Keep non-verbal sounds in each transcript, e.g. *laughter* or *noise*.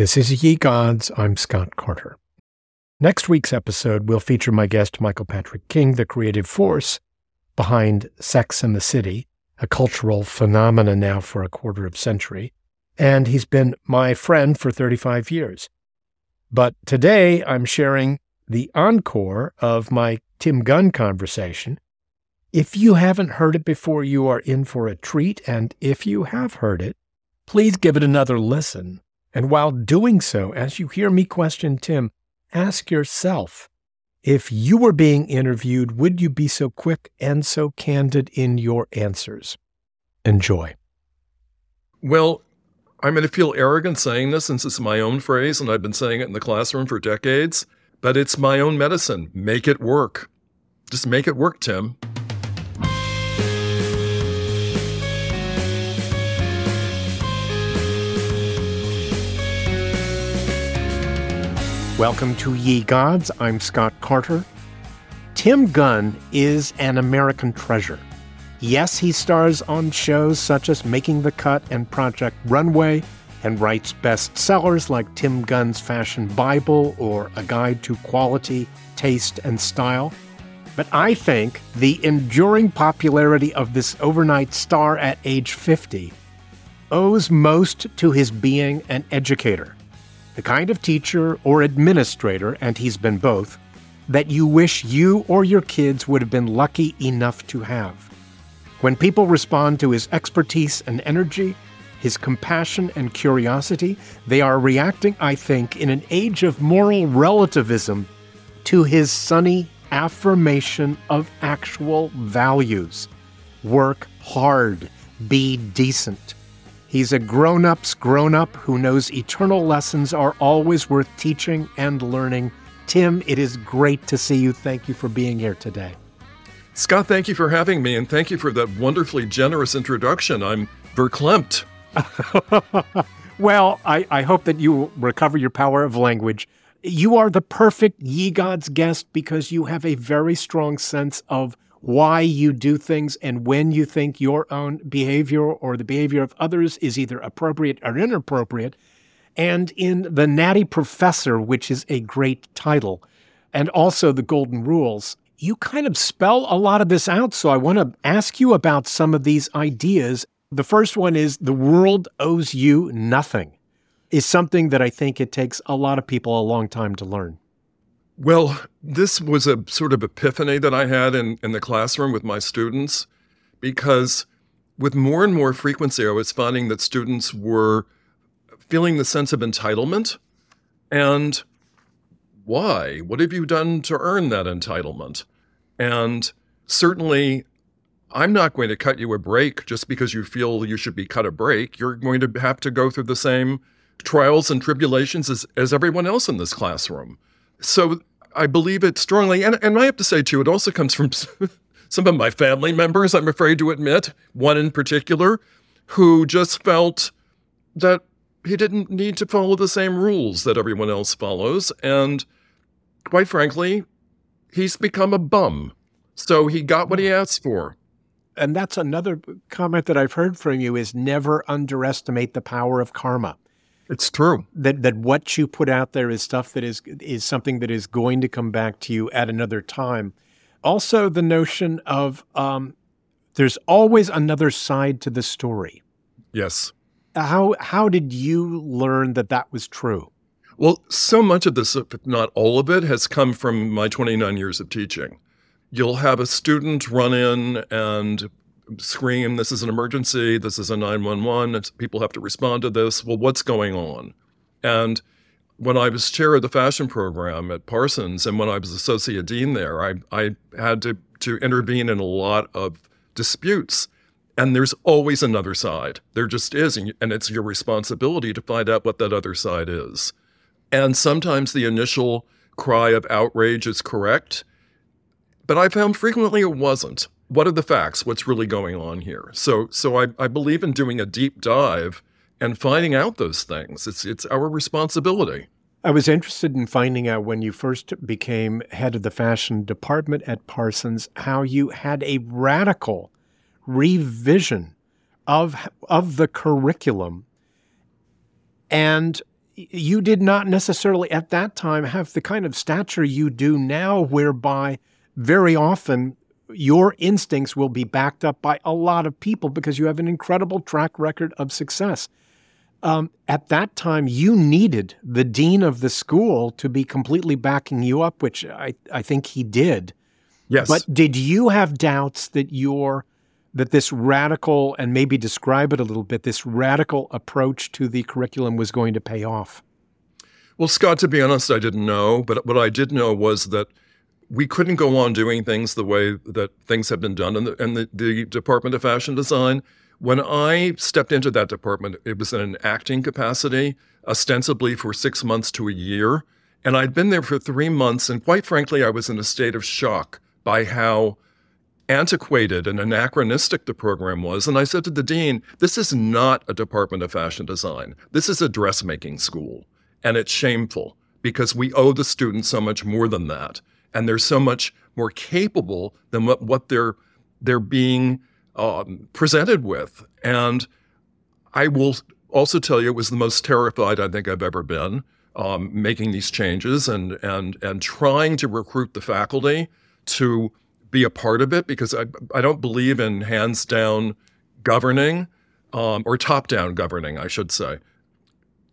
This is Ye Gods. I'm Scott Carter. Next week's episode will feature my guest, Michael Patrick King, the creative force behind Sex and the City, a cultural phenomenon now for a quarter of a century. And he's been my friend for 35 years. But today I'm sharing the encore of my Tim Gunn conversation. If you haven't heard it before, you are in for a treat. And if you have heard it, please give it another listen. And while doing so, as you hear me question Tim, ask yourself if you were being interviewed, would you be so quick and so candid in your answers? Enjoy. Well, I'm going to feel arrogant saying this since it's my own phrase and I've been saying it in the classroom for decades, but it's my own medicine. Make it work. Just make it work, Tim. Welcome to Ye Gods. I'm Scott Carter. Tim Gunn is an American treasure. Yes, he stars on shows such as Making the Cut and Project Runway and writes bestsellers like Tim Gunn's Fashion Bible or A Guide to Quality, Taste, and Style. But I think the enduring popularity of this overnight star at age 50 owes most to his being an educator the kind of teacher or administrator, and he's been both, that you wish you or your kids would have been lucky enough to have. When people respond to his expertise and energy, his compassion and curiosity, they are reacting, I think, in an age of moral relativism to his sunny affirmation of actual values. Work hard, be decent. He's a grown up's grown up who knows eternal lessons are always worth teaching and learning. Tim, it is great to see you. Thank you for being here today. Scott, thank you for having me, and thank you for that wonderfully generous introduction. I'm verklempt. *laughs* well, I, I hope that you recover your power of language. You are the perfect Ye Gods guest because you have a very strong sense of why you do things and when you think your own behavior or the behavior of others is either appropriate or inappropriate. And in The Natty Professor, which is a great title, and also The Golden Rules, you kind of spell a lot of this out. So I want to ask you about some of these ideas. The first one is the world owes you nothing, is something that I think it takes a lot of people a long time to learn. Well, this was a sort of epiphany that I had in, in the classroom with my students because with more and more frequency, I was finding that students were feeling the sense of entitlement. And why? What have you done to earn that entitlement? And certainly, I'm not going to cut you a break just because you feel you should be cut a break. You're going to have to go through the same trials and tribulations as, as everyone else in this classroom. So I believe it strongly. And, and I have to say, too, it also comes from *laughs* some of my family members, I'm afraid to admit, one in particular, who just felt that he didn't need to follow the same rules that everyone else follows. And quite frankly, he's become a bum. So he got what he hmm. asked for. And that's another comment that I've heard from you is never underestimate the power of karma. It's true that that what you put out there is stuff that is is something that is going to come back to you at another time. Also, the notion of um, there's always another side to the story. Yes. How how did you learn that that was true? Well, so much of this, if not all of it, has come from my 29 years of teaching. You'll have a student run in and scream, this is an emergency, this is a 911, people have to respond to this. Well, what's going on? And when I was chair of the fashion program at Parsons and when I was associate dean there, I, I had to, to intervene in a lot of disputes. And there's always another side. There just is. And it's your responsibility to find out what that other side is. And sometimes the initial cry of outrage is correct, but I found frequently it wasn't what are the facts? What's really going on here? So, so I, I believe in doing a deep dive and finding out those things. It's it's our responsibility. I was interested in finding out when you first became head of the fashion department at Parsons how you had a radical revision of of the curriculum and you did not necessarily at that time have the kind of stature you do now, whereby very often your instincts will be backed up by a lot of people because you have an incredible track record of success. Um, at that time, you needed the dean of the school to be completely backing you up, which I, I think he did. Yes. But did you have doubts that your that this radical and maybe describe it a little bit this radical approach to the curriculum was going to pay off? Well, Scott, to be honest, I didn't know, but what I did know was that we couldn't go on doing things the way that things have been done in the, in the, the Department of Fashion Design. When I stepped into that department, it was in an acting capacity, ostensibly for six months to a year. And I'd been there for three months. And quite frankly, I was in a state of shock by how antiquated and anachronistic the program was. And I said to the dean, this is not a Department of Fashion Design. This is a dressmaking school. And it's shameful because we owe the students so much more than that and they're so much more capable than what, what they're they're being um, presented with. And I will also tell you, it was the most terrified I think I've ever been um, making these changes and and and trying to recruit the faculty to be a part of it because I I don't believe in hands down governing um, or top down governing, I should say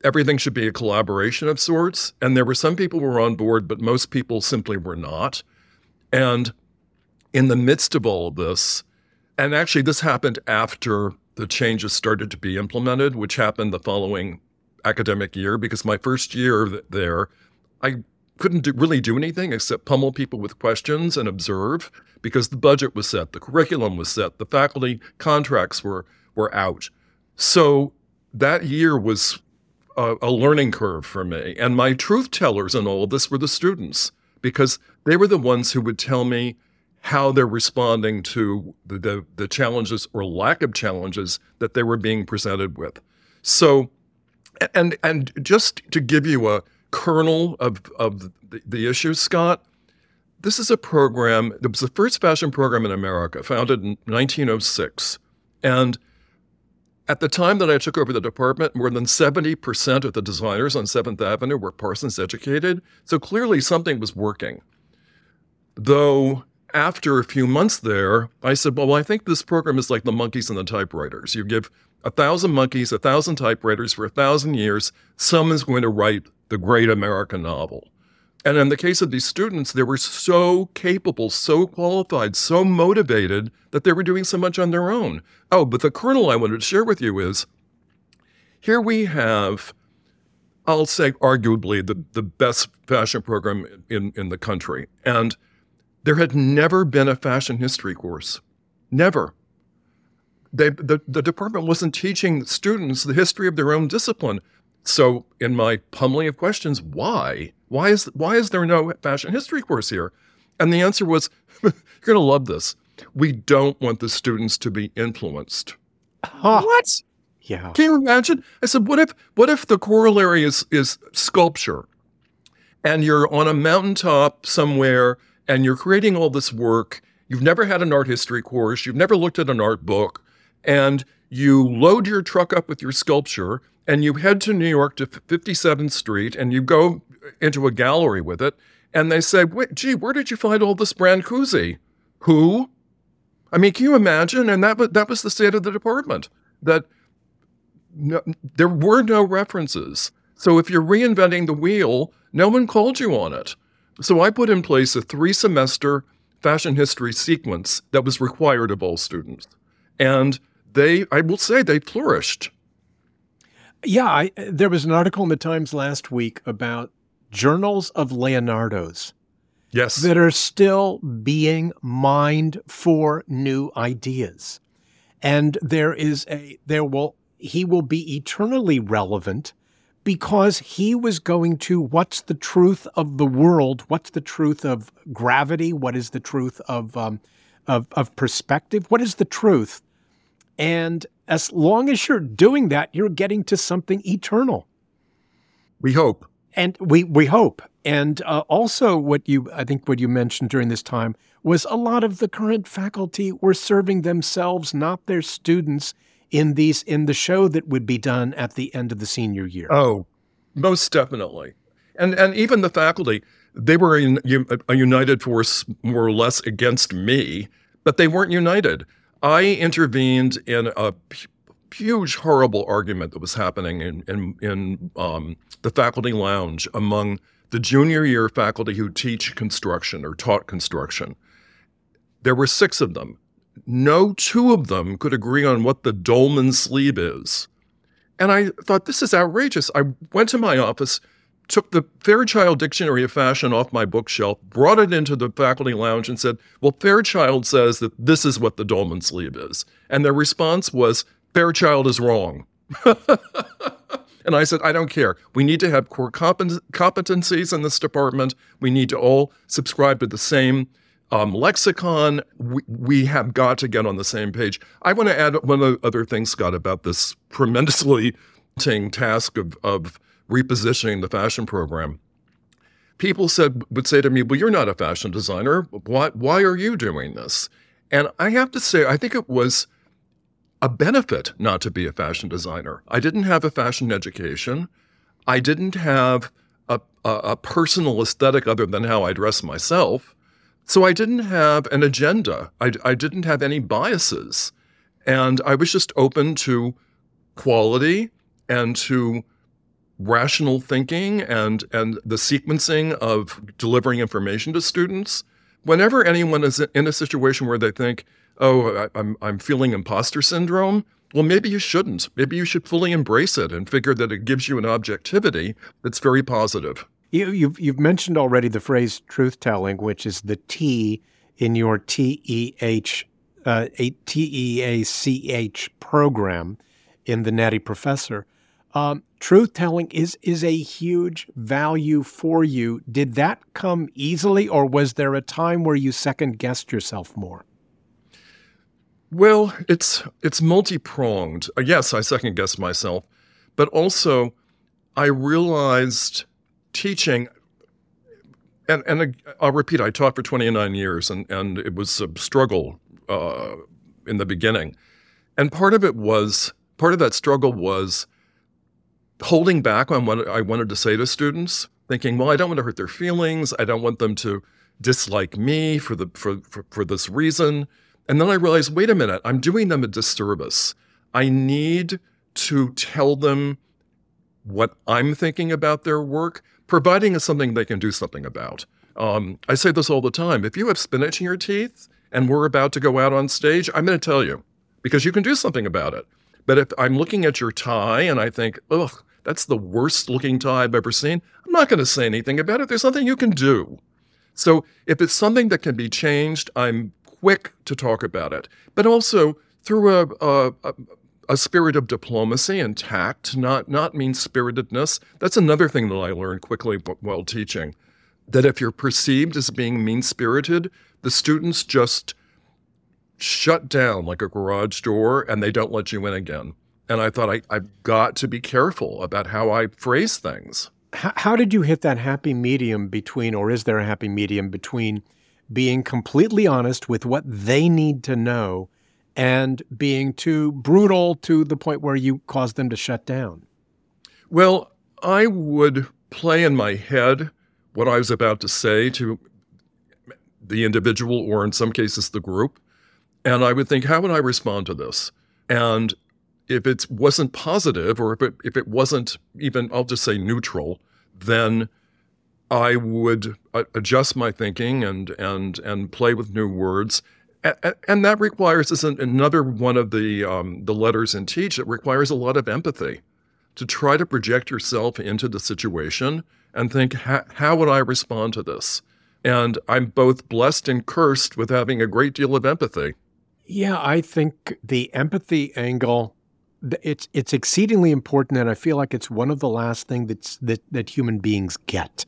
everything should be a collaboration of sorts. And there were some people who were on board, but most people simply were not. And in the midst of all of this, and actually, this happened after the changes started to be implemented, which happened the following academic year, because my first year there, I couldn't do, really do anything except pummel people with questions and observe because the budget was set, the curriculum was set, the faculty contracts were were out. So that year was a, a learning curve for me. And my truth tellers in all of this were the students because they were the ones who would tell me how they're responding to the, the, the, challenges or lack of challenges that they were being presented with. So, and and just to give you a kernel of, of the, the issues, Scott, this is a program, it was the first fashion program in America, founded in 1906. And at the time that I took over the department, more than 70% of the designers on 7th Avenue were Parsons educated, so clearly something was working. Though after a few months there, I said, well, I think this program is like the monkeys and the typewriters. You give a thousand monkeys, a thousand typewriters for a thousand years, someone's going to write the great American novel. And in the case of these students, they were so capable, so qualified, so motivated that they were doing so much on their own. Oh, but the kernel I wanted to share with you is here we have, I'll say, arguably the, the best fashion program in, in the country. And there had never been a fashion history course. Never. They, the, the department wasn't teaching students the history of their own discipline. So, in my pummeling of questions, why? Why is why is there no fashion history course here? And the answer was, *laughs* you're going to love this. We don't want the students to be influenced. Huh. What? Yeah. Can you imagine? I said, what if what if the corollary is is sculpture, and you're on a mountaintop somewhere, and you're creating all this work. You've never had an art history course. You've never looked at an art book, and you load your truck up with your sculpture, and you head to New York to 57th Street, and you go into a gallery with it, and they say, Wait, gee, where did you find all this Brancusi? Who? I mean, can you imagine? And that was, that was the state of the department, that no, there were no references. So if you're reinventing the wheel, no one called you on it. So I put in place a three semester fashion history sequence that was required of all students. And they, I will say, they flourished. Yeah, I, there was an article in the Times last week about journals of Leonardo's. Yes. That are still being mined for new ideas. And there is a, there will, he will be eternally relevant because he was going to what's the truth of the world? What's the truth of gravity? What is the truth of, um, of, of perspective? What is the truth? And as long as you're doing that, you're getting to something eternal. We hope. And we, we hope. And uh, also, what you, I think, what you mentioned during this time was a lot of the current faculty were serving themselves, not their students, in these in the show that would be done at the end of the senior year. Oh, Most definitely. And, and even the faculty, they were in, a united force more or less against me, but they weren't united. I intervened in a huge, horrible argument that was happening in, in, in um, the faculty lounge among the junior year faculty who teach construction or taught construction. There were six of them. No two of them could agree on what the dolman sleeve is. And I thought, this is outrageous. I went to my office, took the Fairchild Dictionary of Fashion off my bookshelf, brought it into the faculty lounge, and said, Well, Fairchild says that this is what the dolman sleeve is. And their response was, Fairchild is wrong. *laughs* and I said, I don't care. We need to have core competencies in this department. We need to all subscribe to the same um, lexicon. We, we have got to get on the same page. I want to add one other thing, Scott, about this tremendously *laughs* task of, of repositioning the fashion program. People said would say to me, "Well, you're not a fashion designer. Why why are you doing this?" And I have to say, I think it was a benefit not to be a fashion designer. I didn't have a fashion education. I didn't have a, a, a personal aesthetic other than how I dress myself. So I didn't have an agenda. I, I didn't have any biases. And I was just open to quality and to rational thinking and, and the sequencing of delivering information to students. Whenever anyone is in a situation where they think, oh, I, I'm, I'm feeling imposter syndrome, well, maybe you shouldn't. Maybe you should fully embrace it and figure that it gives you an objectivity that's very positive. You, you've, you've mentioned already the phrase truth telling, which is the T in your TEH, uh, TEACH program in the Natty Professor. Um, truth telling is is a huge value for you. Did that come easily, or was there a time where you second guessed yourself more? Well, it's it's multi pronged. Uh, yes, I second guessed myself, but also I realized teaching, and, and I'll repeat, I taught for 29 years, and, and it was a struggle uh, in the beginning. And part of it was, part of that struggle was holding back on what I wanted to say to students, thinking, well, I don't want to hurt their feelings. I don't want them to dislike me for, the, for, for, for this reason. And then I realized, wait a minute, I'm doing them a disservice. I need to tell them what I'm thinking about their work, providing is something they can do something about. Um, I say this all the time. If you have spinach in your teeth and we're about to go out on stage, I'm going to tell you because you can do something about it. But if I'm looking at your tie and I think, ugh, that's the worst looking tie I've ever seen, I'm not going to say anything about it. There's nothing you can do. So if it's something that can be changed, I'm quick to talk about it. But also through a, a, a spirit of diplomacy and tact, not not mean spiritedness. That's another thing that I learned quickly while teaching. That if you're perceived as being mean spirited, the students just shut down like a garage door and they don't let you in again. And I thought I, I've got to be careful about how I phrase things. How, how did you hit that happy medium between, or is there a happy medium between being completely honest with what they need to know and being too brutal to the point where you cause them to shut down? Well, I would play in my head what I was about to say to the individual, or in some cases, the group. And I would think, how would I respond to this? And if it wasn't positive, or if it, if it wasn't even, I'll just say neutral, then I would adjust my thinking and and and play with new words. And that requires is another one of the um, the letters in teach it requires a lot of empathy to try to project yourself into the situation and think how would i respond to this? And i'm both blessed and cursed with having a great deal of empathy yeah i think the empathy angle it's it's exceedingly important and i feel like it's one of the last things that's that that human beings get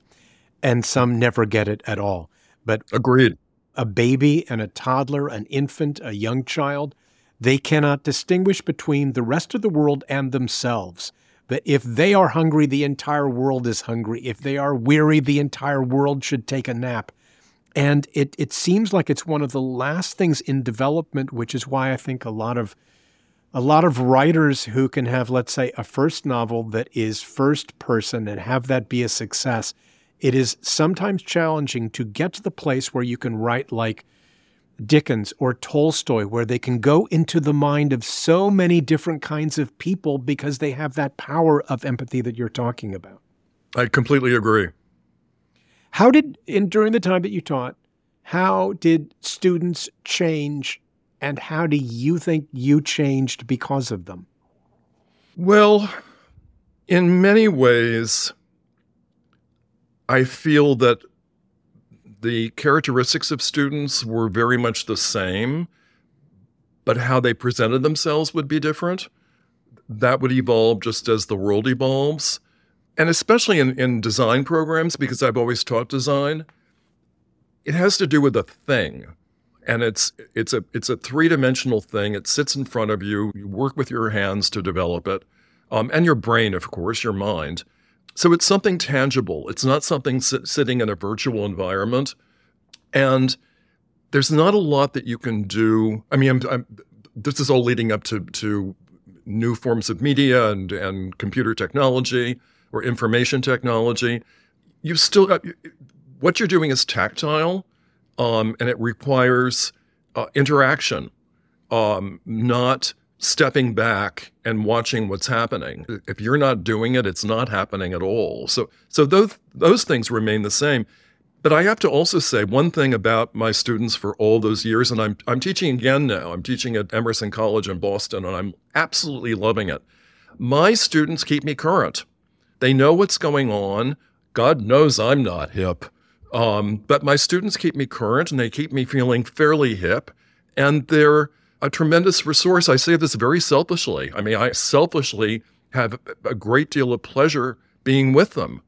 and some never get it at all but agreed a baby and a toddler, an infant, a young child, they cannot distinguish between the rest of the world and themselves. That if they are hungry, the entire world is hungry. If they are weary, the entire world should take a nap. And it, it seems like it's one of the last things in development, which is why I think a lot of a lot of writers who can have, let's say, a first novel that is first person and have that be a success, it is sometimes challenging to get to the place where you can write like Dickens or Tolstoy, where they can go into the mind of so many different kinds of people because they have that power of empathy that you're talking about. I completely agree. How did, in during the time that you taught, how did students change and how do you think you changed because of them? Well, in many ways, I feel that the characteristics of students were very much the same, but how they presented themselves would be different. That would evolve just as the world evolves. And especially in, in design programs, because I've always taught design, it has to do with a thing. And it's it's a it's a three-dimensional thing. It sits in front of you. You work with your hands to develop it. Um, and your brain, of course, your mind. So it's something tangible. It's not something sit- sitting in a virtual environment. And there's not a lot that you can do. I mean, I'm, I'm, this is all leading up to, to new forms of media and, and computer technology or information technology. You still what you're doing is tactile, um, and it requires uh, interaction, um, not stepping back and watching what's happening. If you're not doing it, it's not happening at all. So so those those things remain the same. But I have to also say one thing about my students for all those years, and I'm I'm teaching again now. I'm teaching at Emerson College in Boston, and I'm absolutely loving it. My students keep me current. They know what's going on. God knows I'm not hip. Um, but my students keep me current and they keep me feeling fairly hip. And they're a tremendous resource. I say this very selfishly. I mean, I selfishly have a great deal of pleasure being with them.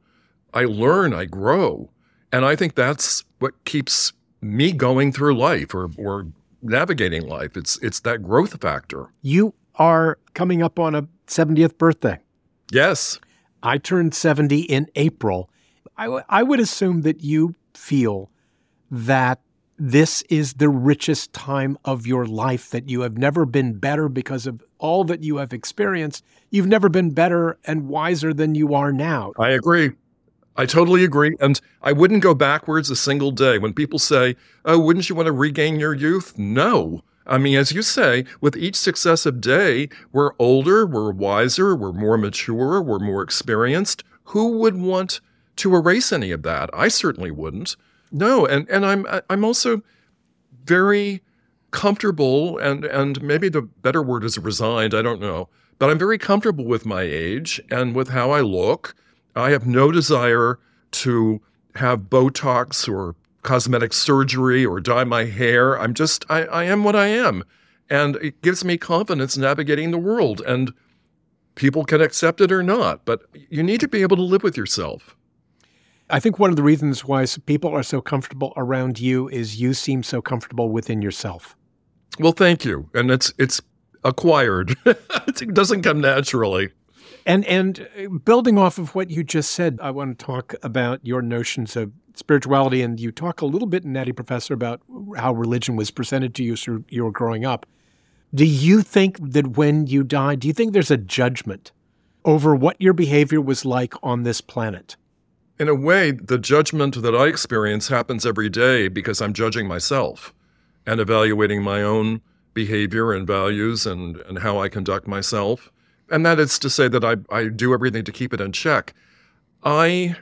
I learn, I grow. And I think that's what keeps me going through life or, or navigating life. It's it's that growth factor. You are coming up on a 70th birthday. Yes. I turned 70 in April. I, w- I would assume that you feel that this is the richest time of your life, that you have never been better because of all that you have experienced. You've never been better and wiser than you are now. I agree. I totally agree. And I wouldn't go backwards a single day. When people say, oh, wouldn't you want to regain your youth? No. I mean, as you say, with each successive day, we're older, we're wiser, we're more mature, we're more experienced. Who would want to erase any of that? I certainly wouldn't. No, and and I'm I'm also very comfortable and and maybe the better word is resigned, I don't know. But I'm very comfortable with my age and with how I look. I have no desire to have Botox or cosmetic surgery or dye my hair. I'm just I, I am what I am. And it gives me confidence navigating the world. And people can accept it or not, but you need to be able to live with yourself. I think one of the reasons why people are so comfortable around you is you seem so comfortable within yourself. Well, thank you. And it's it's acquired. *laughs* it doesn't come naturally. And and uh, building off of what you just said, I want to talk about your notions of spirituality. And you talk a little bit, Natty Professor, about how religion was presented to you as you were growing up. Do you think that when you die, do you think there's a judgment over what your behavior was like on this planet? in a way, the judgment that I experience happens every day because I'm judging myself and evaluating my own behavior and values and, and how I conduct myself. And that is to say that I, I do everything to keep it in check. I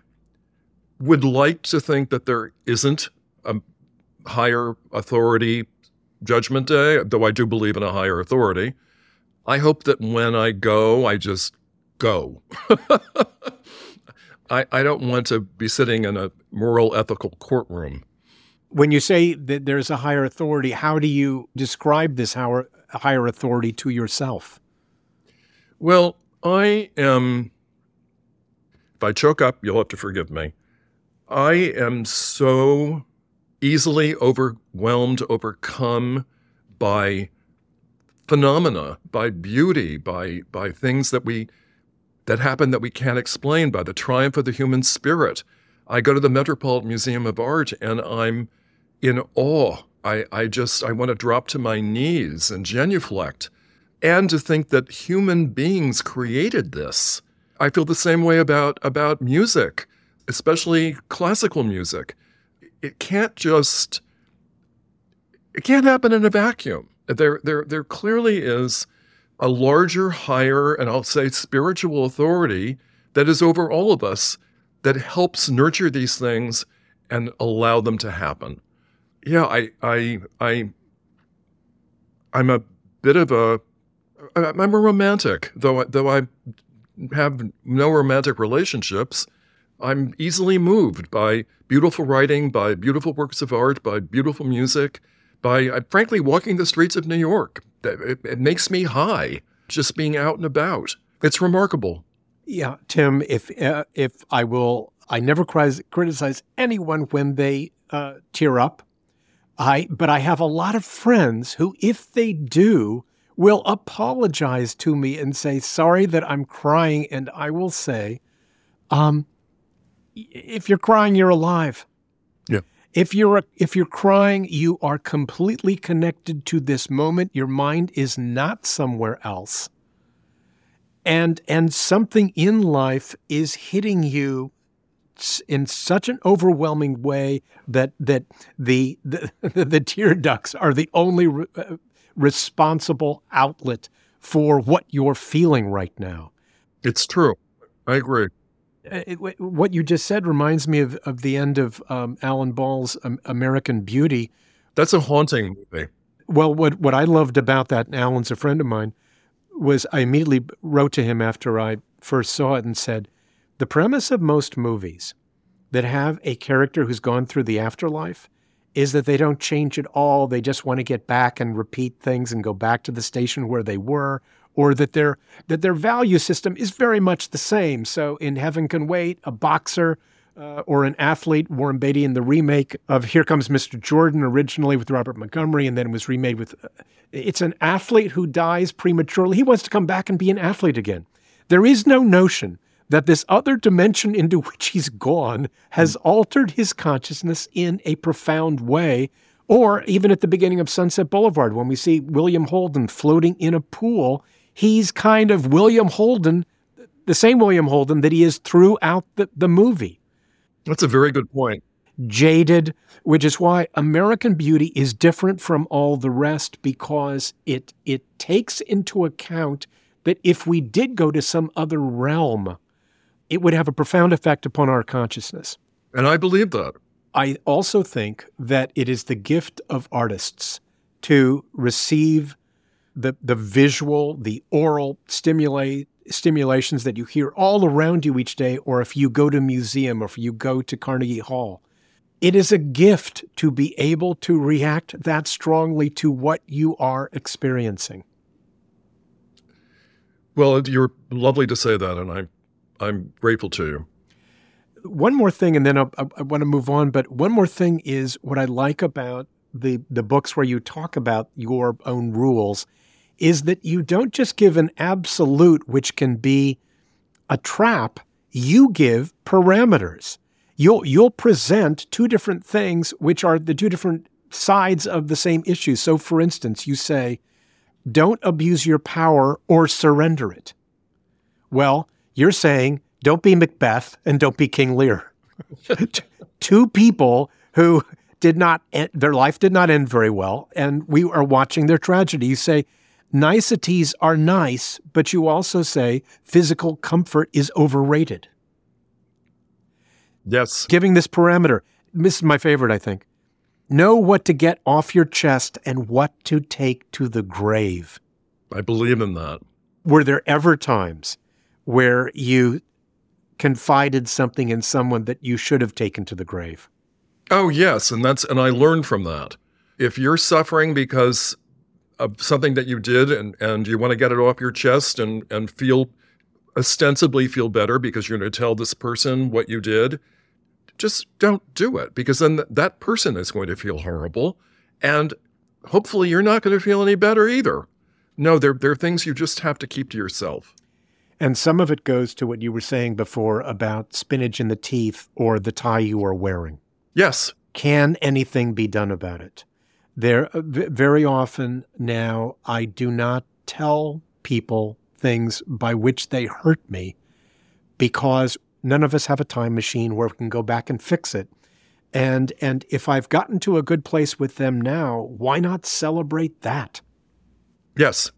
would like to think that there isn't a higher authority judgment day, though I do believe in a higher authority. I hope that when I go, I just go. *laughs* I, I don't want to be sitting in a moral, ethical courtroom. When you say that there's a higher authority, how do you describe this higher authority to yourself? Well, I am, if I choke up, you'll have to forgive me. I am so easily overwhelmed, overcome by phenomena, by beauty, by, by things that we that happen that we can't explain by the triumph of the human spirit. I go to the Metropolitan Museum of Art and I'm in awe. I, I just I want to drop to my knees and genuflect and to think that human beings created this. I feel the same way about, about music, especially classical music. It can't just, it can't happen in a vacuum. There, there, there clearly is a larger, higher, and I'll say spiritual authority that is over all of us that helps nurture these things and allow them to happen. Yeah, I, I, I, I'm a bit of a, I'm a romantic, though, though I have no romantic relationships. I'm easily moved by beautiful writing, by beautiful works of art, by beautiful music, by, frankly, walking the streets of New York. It, it makes me high just being out and about. It's remarkable. Yeah, Tim, if uh, if I will, I never criticize anyone when they uh, tear up. I but I have a lot of friends who, if they do, will apologize to me and say sorry that I'm crying, and I will say, um, if you're crying, you're alive. Yeah. If you're if you're crying, you are completely connected to this moment. Your mind is not somewhere else and and something in life is hitting you in such an overwhelming way that that the the, *laughs* the tear ducts are the only re- uh, responsible outlet for what you're feeling right now. It's true. I agree. Uh, it, what you just said reminds me of, of the end of um, Alan Ball's um, American Beauty. That's a haunting movie. Well, what what I loved about that, and Alan's a friend of mine, was I immediately wrote to him after I first saw it and said, The premise of most movies that have a character who's gone through the afterlife is that they don't change at all. They just want to get back and repeat things and go back to the station where they were, or that their that their value system is very much the same. So in Heaven Can Wait, a boxer uh, or an athlete, Warren Beatty in the remake of Here Comes Mr. Jordan, originally with Robert Montgomery, and then was remade with. Uh, it's an athlete who dies prematurely. He wants to come back and be an athlete again. There is no notion that this other dimension into which he's gone has hmm. altered his consciousness in a profound way. Or even at the beginning of Sunset Boulevard, when we see William Holden floating in a pool, he's kind of William Holden, the same William Holden that he is throughout the, the movie. That's a very good point. Jaded, which is why American Beauty is different from all the rest because it it takes into account that if we did go to some other realm, it would have a profound effect upon our consciousness. And I believe that. I also think that it is the gift of artists to receive the the visual, the aural stimulate stimulations that you hear all around you each day, or if you go to a museum or if you go to Carnegie Hall. It is a gift to be able to react that strongly to what you are experiencing. Well, you're lovely to say that, and I'm I'm grateful to you. One more thing, and then I, I, I want to move on. But one more thing is what I like about the the books where you talk about your own rules is that you don't just give an absolute, which can be a trap, you give parameters. You'll, you'll present two different things, which are the two different sides of the same issue. So, for instance, you say, don't abuse your power or surrender it. Well, you're saying, don't be Macbeth and don't be King Lear. *laughs* two people who did not, end, their life did not end very well, and we are watching their tragedy. You say, Niceties are nice, but you also say physical comfort is overrated. Yes. Giving this parameter. This is my favorite, I think. Know what to get off your chest and what to take to the grave. I believe in that. Were there ever times where you confided something in someone that you should have taken to the grave? Oh, yes. And that's, and I learned from that. If you're suffering because of something that you did and, and you want to get it off your chest and, and feel ostensibly feel better because you're going to tell this person what you did, just don't do it because then th- that person is going to feel horrible. And hopefully you're not going to feel any better either. No, there, there are things you just have to keep to yourself. And some of it goes to what you were saying before about spinach in the teeth or the tie you are wearing. Yes. Can anything be done about it? There, uh, very often now, I do not tell people things by which they hurt me because none of us have a time machine where we can go back and fix it. And and if I've gotten to a good place with them now, why not celebrate that? Yes.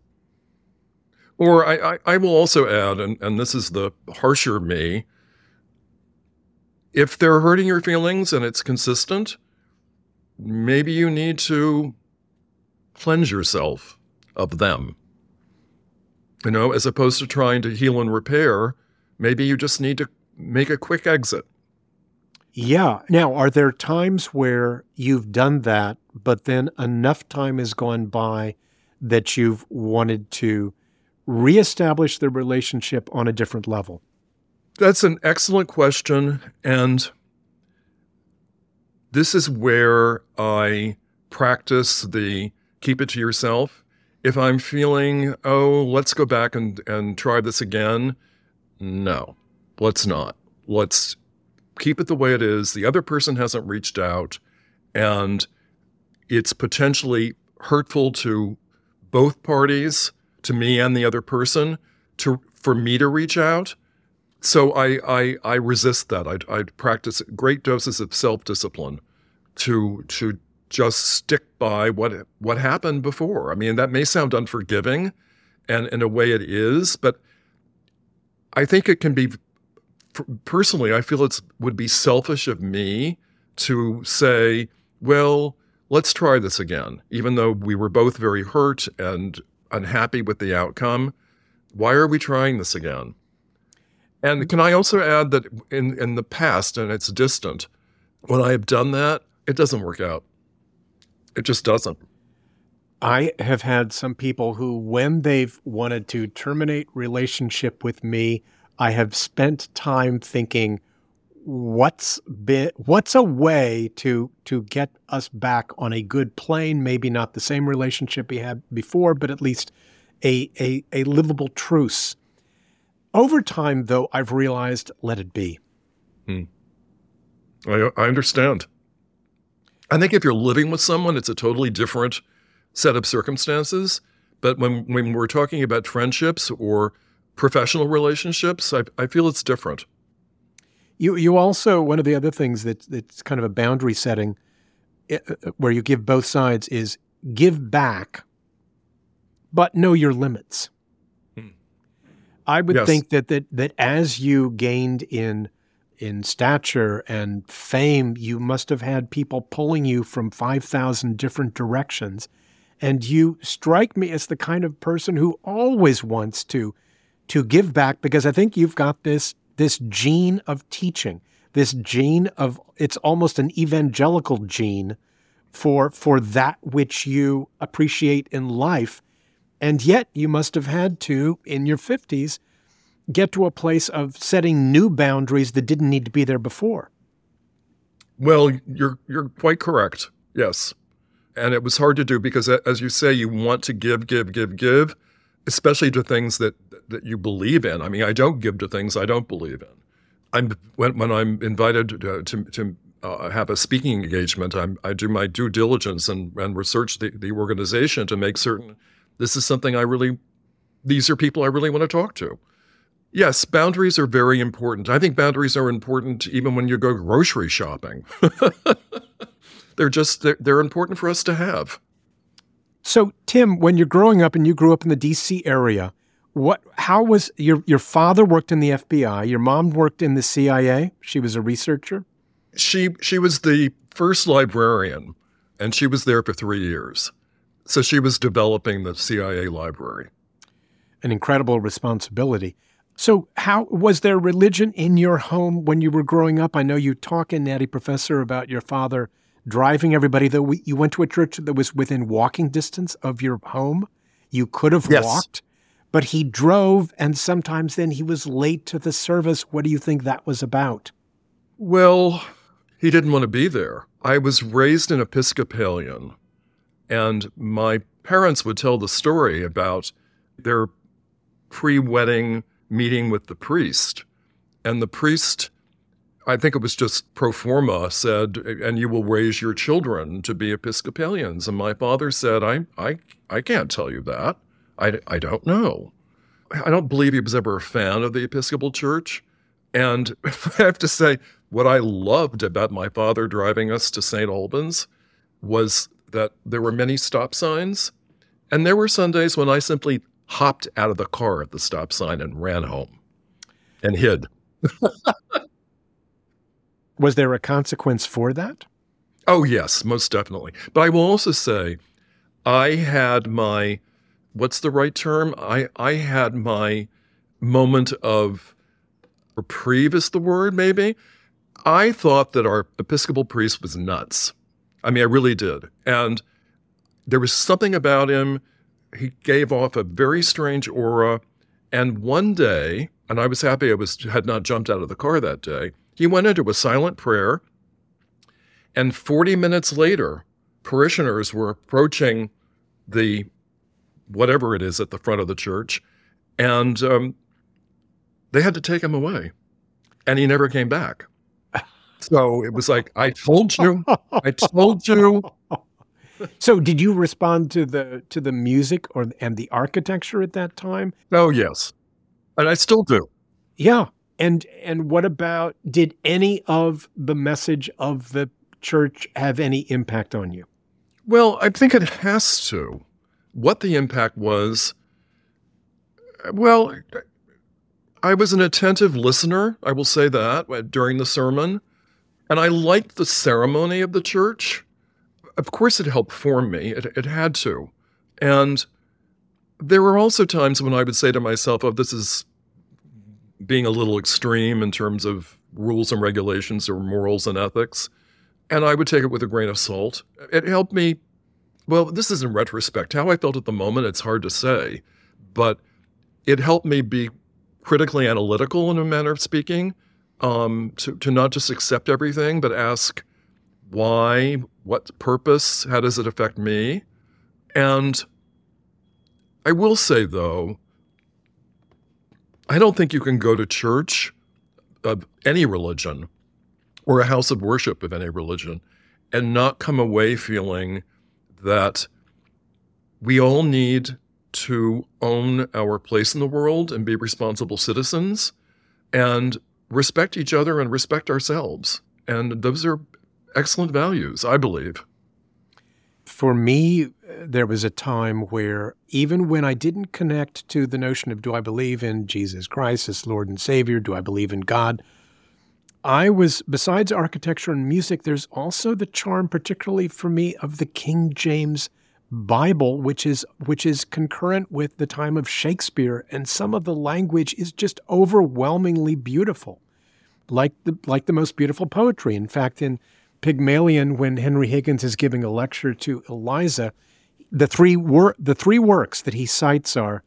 Or I, I, I will also add, and, and this is the harsher me, if they're hurting your feelings and it's consistent, maybe you need to cleanse yourself of them. You know, as opposed to trying to heal and repair, maybe you just need to make a quick exit. Yeah. Now, are there times where you've done that, but then enough time has gone by that you've wanted to reestablish the relationship on a different level? That's an excellent question. And this is where I practice the keep it to yourself. If I'm feeling, oh, let's go back and, and try this again, no, let's not. Let's keep it the way it is. The other person hasn't reached out, and it's potentially hurtful to both parties, to me and the other person, to for me to reach out. So I I, I resist that. I, I practice great doses of self discipline to to just stick by what what happened before. I mean, that may sound unforgiving, and in a way it is, but I think it can be. Personally, I feel it would be selfish of me to say, "Well, let's try this again," even though we were both very hurt and unhappy with the outcome. Why are we trying this again? And can I also add that in in the past, and it's distant, when I have done that, it doesn't work out. It just doesn't. I have had some people who, when they've wanted to terminate relationship with me, I have spent time thinking, what's been, what's a way to to get us back on a good plane? Maybe not the same relationship we had before, but at least a a, a livable truce. Over time, though, I've realized, let it be. Hmm. I, I understand. I think if you're living with someone, it's a totally different set of circumstances. But when, when we're talking about friendships or professional relationships, I, I feel it's different. You, you also, one of the other things that, that's kind of a boundary setting eh, eh, where you give both sides is give back, but know your limits. Hmm. I would yes. think that, that, that as you gained in in stature and fame, you must have had people pulling you from 5,000 different directions. And you strike me as the kind of person who always wants to to give back because I think you've got this this gene of teaching, this gene of it's almost an evangelical gene for for that which you appreciate in life. And yet you must have had to in your 50s get to a place of setting new boundaries that didn't need to be there before. Well, you're you're quite correct. Yes. And it was hard to do because as you say you want to give give give give especially to things that that you believe in. I mean, I don't give to things I don't believe in. I'm when when I'm invited to to, to uh, have a speaking engagement, I'm, I do my due diligence and, and research the, the organization to make certain this is something I really, these are people I really want to talk to. Yes, boundaries are very important. I think boundaries are important even when you go grocery shopping. *laughs* they're just they're, they're important for us to have. So, Tim, when you're growing up and you grew up in the DC area, what how was your your father worked in the FBI, your mom worked in the CIA, she was a researcher? She she was the first librarian and she was there for 3 years. So she was developing the CIA library. An incredible responsibility. So, how was there religion in your home when you were growing up? I know you talk in Natty Professor about your father driving everybody. Though you went to a church that was within walking distance of your home, you could have yes. walked, but he drove, and sometimes then he was late to the service. What do you think that was about? Well, he didn't want to be there. I was raised an Episcopalian, and my parents would tell the story about their pre-wedding meeting with the priest. And the priest, I think it was just pro forma, said, and you will raise your children to be Episcopalians. And my father said, I, I, I can't tell you that. I, I don't know. I don't believe he was ever a fan of the Episcopal Church. And *laughs* I have to say, what I loved about my father driving us to St. Albans was that there were many stop signs. And there were Sundays when I simply hopped out of the car at the stop sign and ran home and hid. *laughs* was there a consequence for that? Oh, yes, most definitely. But I will also say, I had my, what's the right term? I, I had my moment of reprieve, is the word, maybe. I thought that our Episcopal priest was nuts. I mean, I really did. And there was something about him. He gave off a very strange aura. And one day, and I was happy I was had not jumped out of the car that day, he went into a silent prayer. And 40 minutes later, parishioners were approaching the whatever it is at the front of the church, and um, they had to take him away. And he never came back. *laughs* So it was like, I told you, I told you. *laughs* So did you respond to the to the music or and the architecture at that time? Oh yes. And I still do. Yeah. And and what about did any of the message of the church have any impact on you? Well, I think it has to. What the impact was, well, I was an attentive listener, I will say that, uh, during the sermon. And I liked the ceremony of the church. Of course, it helped form me, it, it had to. And there were also times when I would say to myself, oh, this is being a little extreme in terms of rules and regulations or morals and ethics. And I would take it with a grain of salt. It helped me. Well, this is in retrospect. How I felt at the moment, it's hard to say, but it helped me be critically analytical in a manner of speaking um, to, to not just accept everything, but ask why, what purpose, how does it affect me? And I will say, though, I don't think you can go to church of any religion or a house of worship of any religion and not come away feeling that we all need to own our place in the world and be responsible citizens. And respect each other and respect ourselves. And those are excellent values, I believe. For me, there was a time where even when I didn't connect to the notion of do I believe in Jesus Christ as Lord and Savior, do I believe in God, I was, besides architecture and music, there's also the charm, particularly for me, of the King James Bible, which is which is concurrent with the time of Shakespeare, and some of the language is just overwhelmingly beautiful, like the like the most beautiful poetry. In fact, in Pygmalion, when Henry Higgins is giving a lecture to Eliza, the three wor- the three works that he cites are,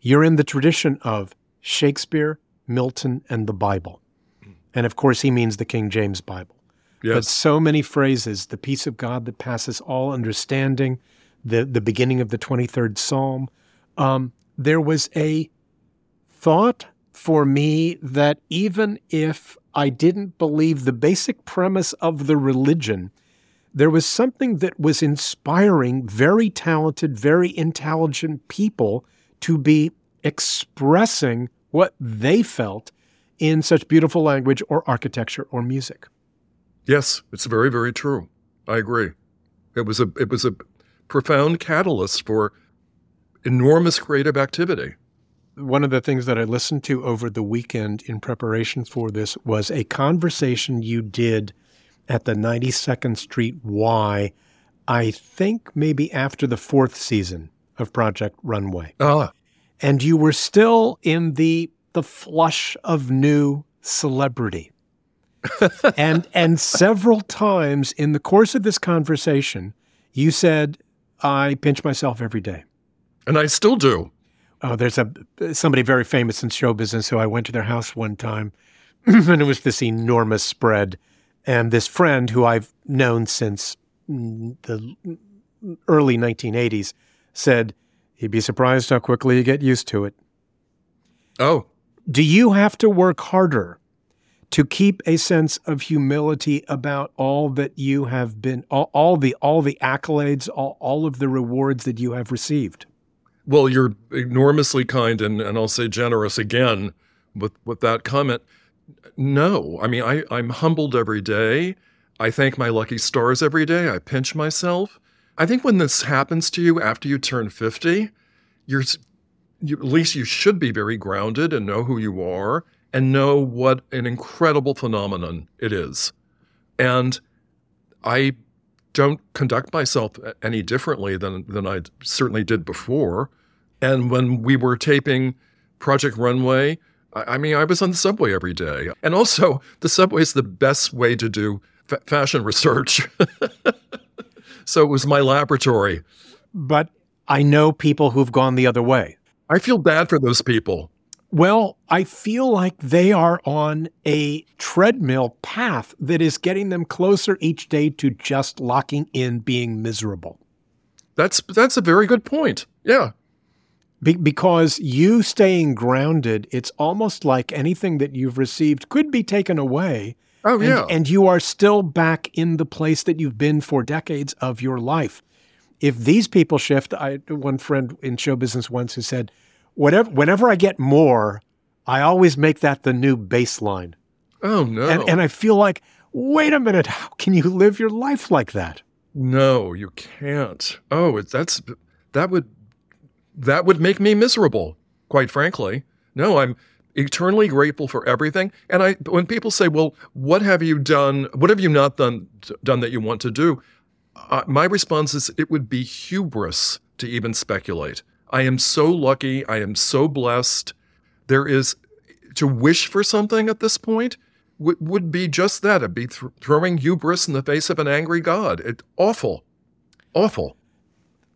"You're in the tradition of Shakespeare, Milton, and the Bible," and of course he means the King James Bible. Yes. But so many phrases, the peace of God that passes all understanding, the, the beginning of the 23rd Psalm, um, there was a thought for me that even if I didn't believe the basic premise of the religion, there was something that was inspiring very talented, very intelligent people to be expressing what they felt in such beautiful language or architecture or music. Yes, it's very, very true. I agree. It was a it was a profound catalyst for enormous creative activity. One of the things that I listened to over the weekend in preparation for this was a conversation you did at the 92nd Street Y, I think maybe after the fourth season of Project Runway. Ah. And you were still in the the flush of new celebrity. *laughs* and and several times in the course of this conversation, you said, "I pinch myself every day," and I still do. Oh, there's a somebody very famous in show business who I went to their house one time, *clears throat* and it was this enormous spread, and this friend who I've known since the early 1980s said he'd be surprised how quickly you get used to it. Oh, do you have to work harder to keep a sense of humility about all that you have been all, all the all the accolades all, all of the rewards that you have received Well, you're enormously kind and, and I'll say generous again with, with that comment. No, I mean, I, I'm humbled every day. I thank my lucky stars every day. I pinch myself. I think when this happens to you after you turn 50, you're, you, at least you should be very grounded and know who you are and know what an incredible phenomenon it is. And I don't conduct myself any differently than, than I certainly did before. And when we were taping Project Runway, I, I mean, I was on the subway every day. And also, the subway is the best way to do fashion research. *laughs* so it was my laboratory. But I know people who've gone the other way. I feel bad for those people. Well, I feel like they are on a treadmill path that is getting them closer each day to just locking in being miserable. That's that's a very good point. Yeah. Be- because you staying grounded, it's almost like anything that you've received could be taken away. Oh, yeah. And, and you are still back in the place that you've been for decades of your life. If these people shift, I one friend in show business once who said, whatever whenever I get more, I always make that the new baseline. Oh no. And and I feel like, wait a minute, how can you live your life like that? No, you can't. Oh, it, that's that would that would make me miserable, quite frankly. No, I'm eternally grateful for everything. And I when people say, "Well, what have you done? What have you not done done that you want to do?" Uh, my response is it would be hubris to even speculate. I am so lucky. I am so blessed. There is to wish for something at this point would, would be just that. It'd be th- throwing hubris in the face of an angry God. It awful, awful.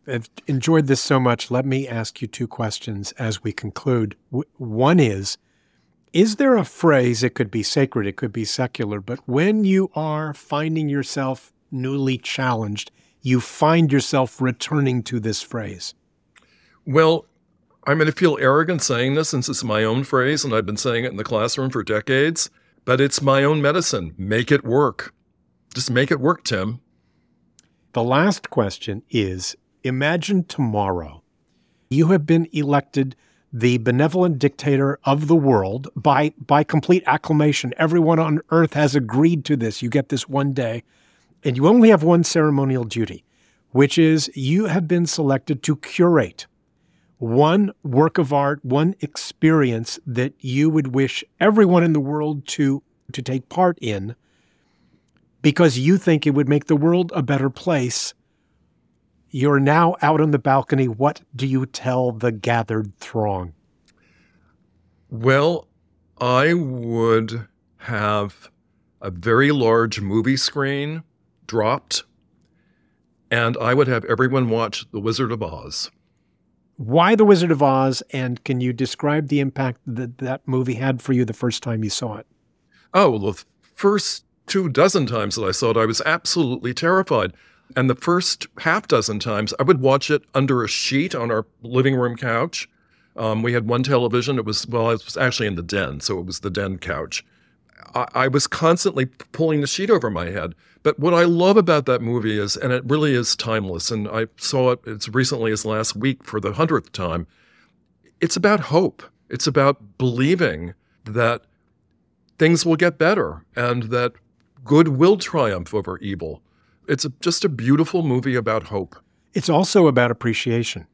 I've enjoyed this so much. Let me ask you two questions as we conclude. W- one is Is there a phrase, it could be sacred, it could be secular, but when you are finding yourself newly challenged, you find yourself returning to this phrase? Well, I'm going to feel arrogant saying this since it's my own phrase and I've been saying it in the classroom for decades, but it's my own medicine. Make it work. Just make it work, Tim. The last question is Imagine tomorrow you have been elected the benevolent dictator of the world by, by complete acclamation. Everyone on earth has agreed to this. You get this one day, and you only have one ceremonial duty, which is you have been selected to curate one work of art, one experience that you would wish everyone in the world to, to take part in because you think it would make the world a better place you're now out on the balcony. What do you tell the gathered throng? Well, I would have a very large movie screen dropped, and I would have everyone watch The Wizard of Oz. Why The Wizard of Oz? And can you describe the impact that that movie had for you the first time you saw it? Oh, well, the first two dozen times that I saw it, I was absolutely terrified. And the first half dozen times, I would watch it under a sheet on our living room couch. Um, we had one television. It was, well, it was actually in the den, so it was the den couch. I, was constantly pulling the sheet over my head. But what I love about that movie is, and it really is timeless, and I saw it as recently as last week for the hundredth time, it's about hope. It's about believing that things will get better and that good will triumph over evil it's a, just a beautiful movie about hope. It's also about appreciation.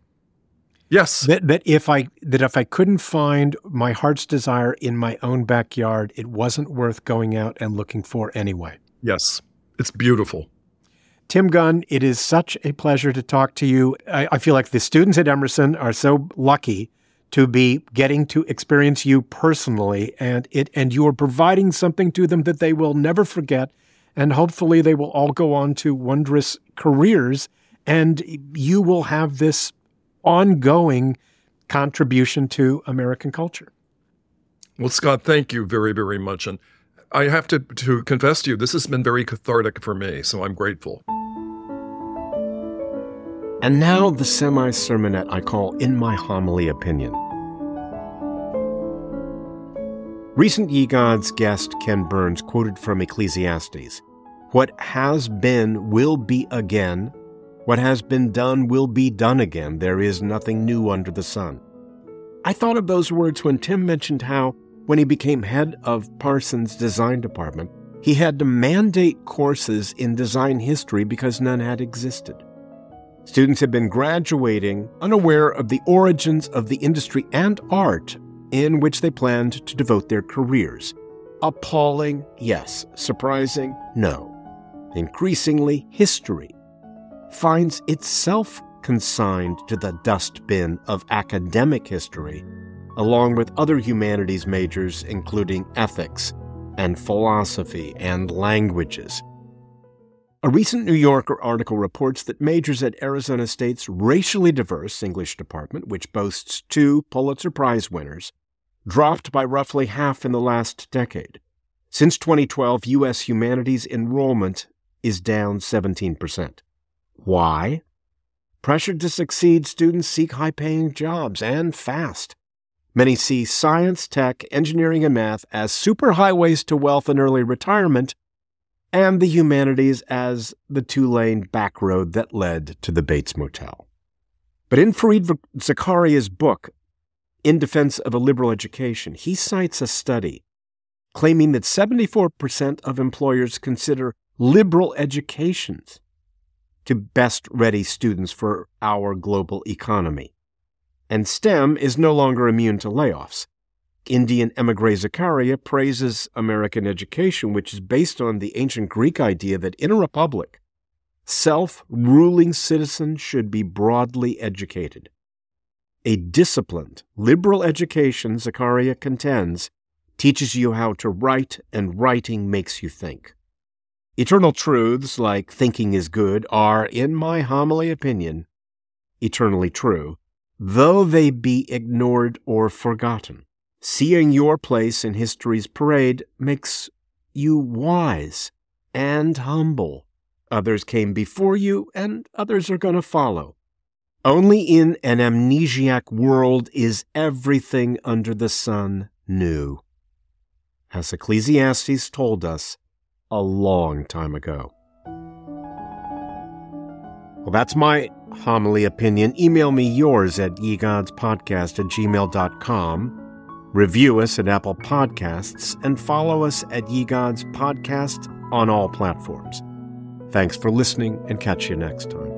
Yes. That, that if I that if I couldn't find my heart's desire in my own backyard, it wasn't worth going out and looking for anyway. Yes. It's beautiful. Tim Gunn, it is such a pleasure to talk to you. I, I feel like the students at Emerson are so lucky to be getting to experience you personally and it and you are providing something to them that they will never forget and hopefully they will all go on to wondrous careers and you will have this ongoing contribution to American culture. Well, Scott, thank you very, very much. And I have to, to confess to you, this has been very cathartic for me, so I'm grateful. And now the semi sermonette I call In My Homily Opinion. Recent Ye Gods guest Ken Burns quoted from Ecclesiastes What has been will be again, What has been done will be done again. There is nothing new under the sun. I thought of those words when Tim mentioned how, when he became head of Parsons' design department, he had to mandate courses in design history because none had existed. Students had been graduating unaware of the origins of the industry and art in which they planned to devote their careers. Appalling, yes. Surprising, no. Increasingly, history finds itself consigned to the dustbin of academic history, along with other humanities majors, including ethics and philosophy and languages. A recent New Yorker article reports that majors at Arizona State's racially diverse English department, which boasts two Pulitzer Prize winners, dropped by roughly half in the last decade. Since 2012, U.S. humanities enrollment is down 17%. Why? Pressured to succeed, students seek high paying jobs and fast. Many see science, tech, engineering, and math as superhighways to wealth and early retirement, and the humanities as the two lane back road that led to the Bates Motel. But in Fareed Zakaria's book, In Defense of a Liberal Education, he cites a study claiming that 74% of employers consider liberal educations to best ready students for our global economy. And STEM is no longer immune to layoffs. Indian emigre Zakaria praises American education, which is based on the ancient Greek idea that in a republic, self ruling citizens should be broadly educated. A disciplined, liberal education, Zakaria contends, teaches you how to write, and writing makes you think. Eternal truths like thinking is good are, in my homily opinion, eternally true, though they be ignored or forgotten. Seeing your place in history's parade makes you wise and humble. Others came before you, and others are going to follow. Only in an amnesiac world is everything under the sun new. As Ecclesiastes told us, a long time ago. Well, that's my homily opinion. Email me yours at yegodspodcast at gmail.com. Review us at Apple Podcasts and follow us at Yegods Podcast on all platforms. Thanks for listening and catch you next time.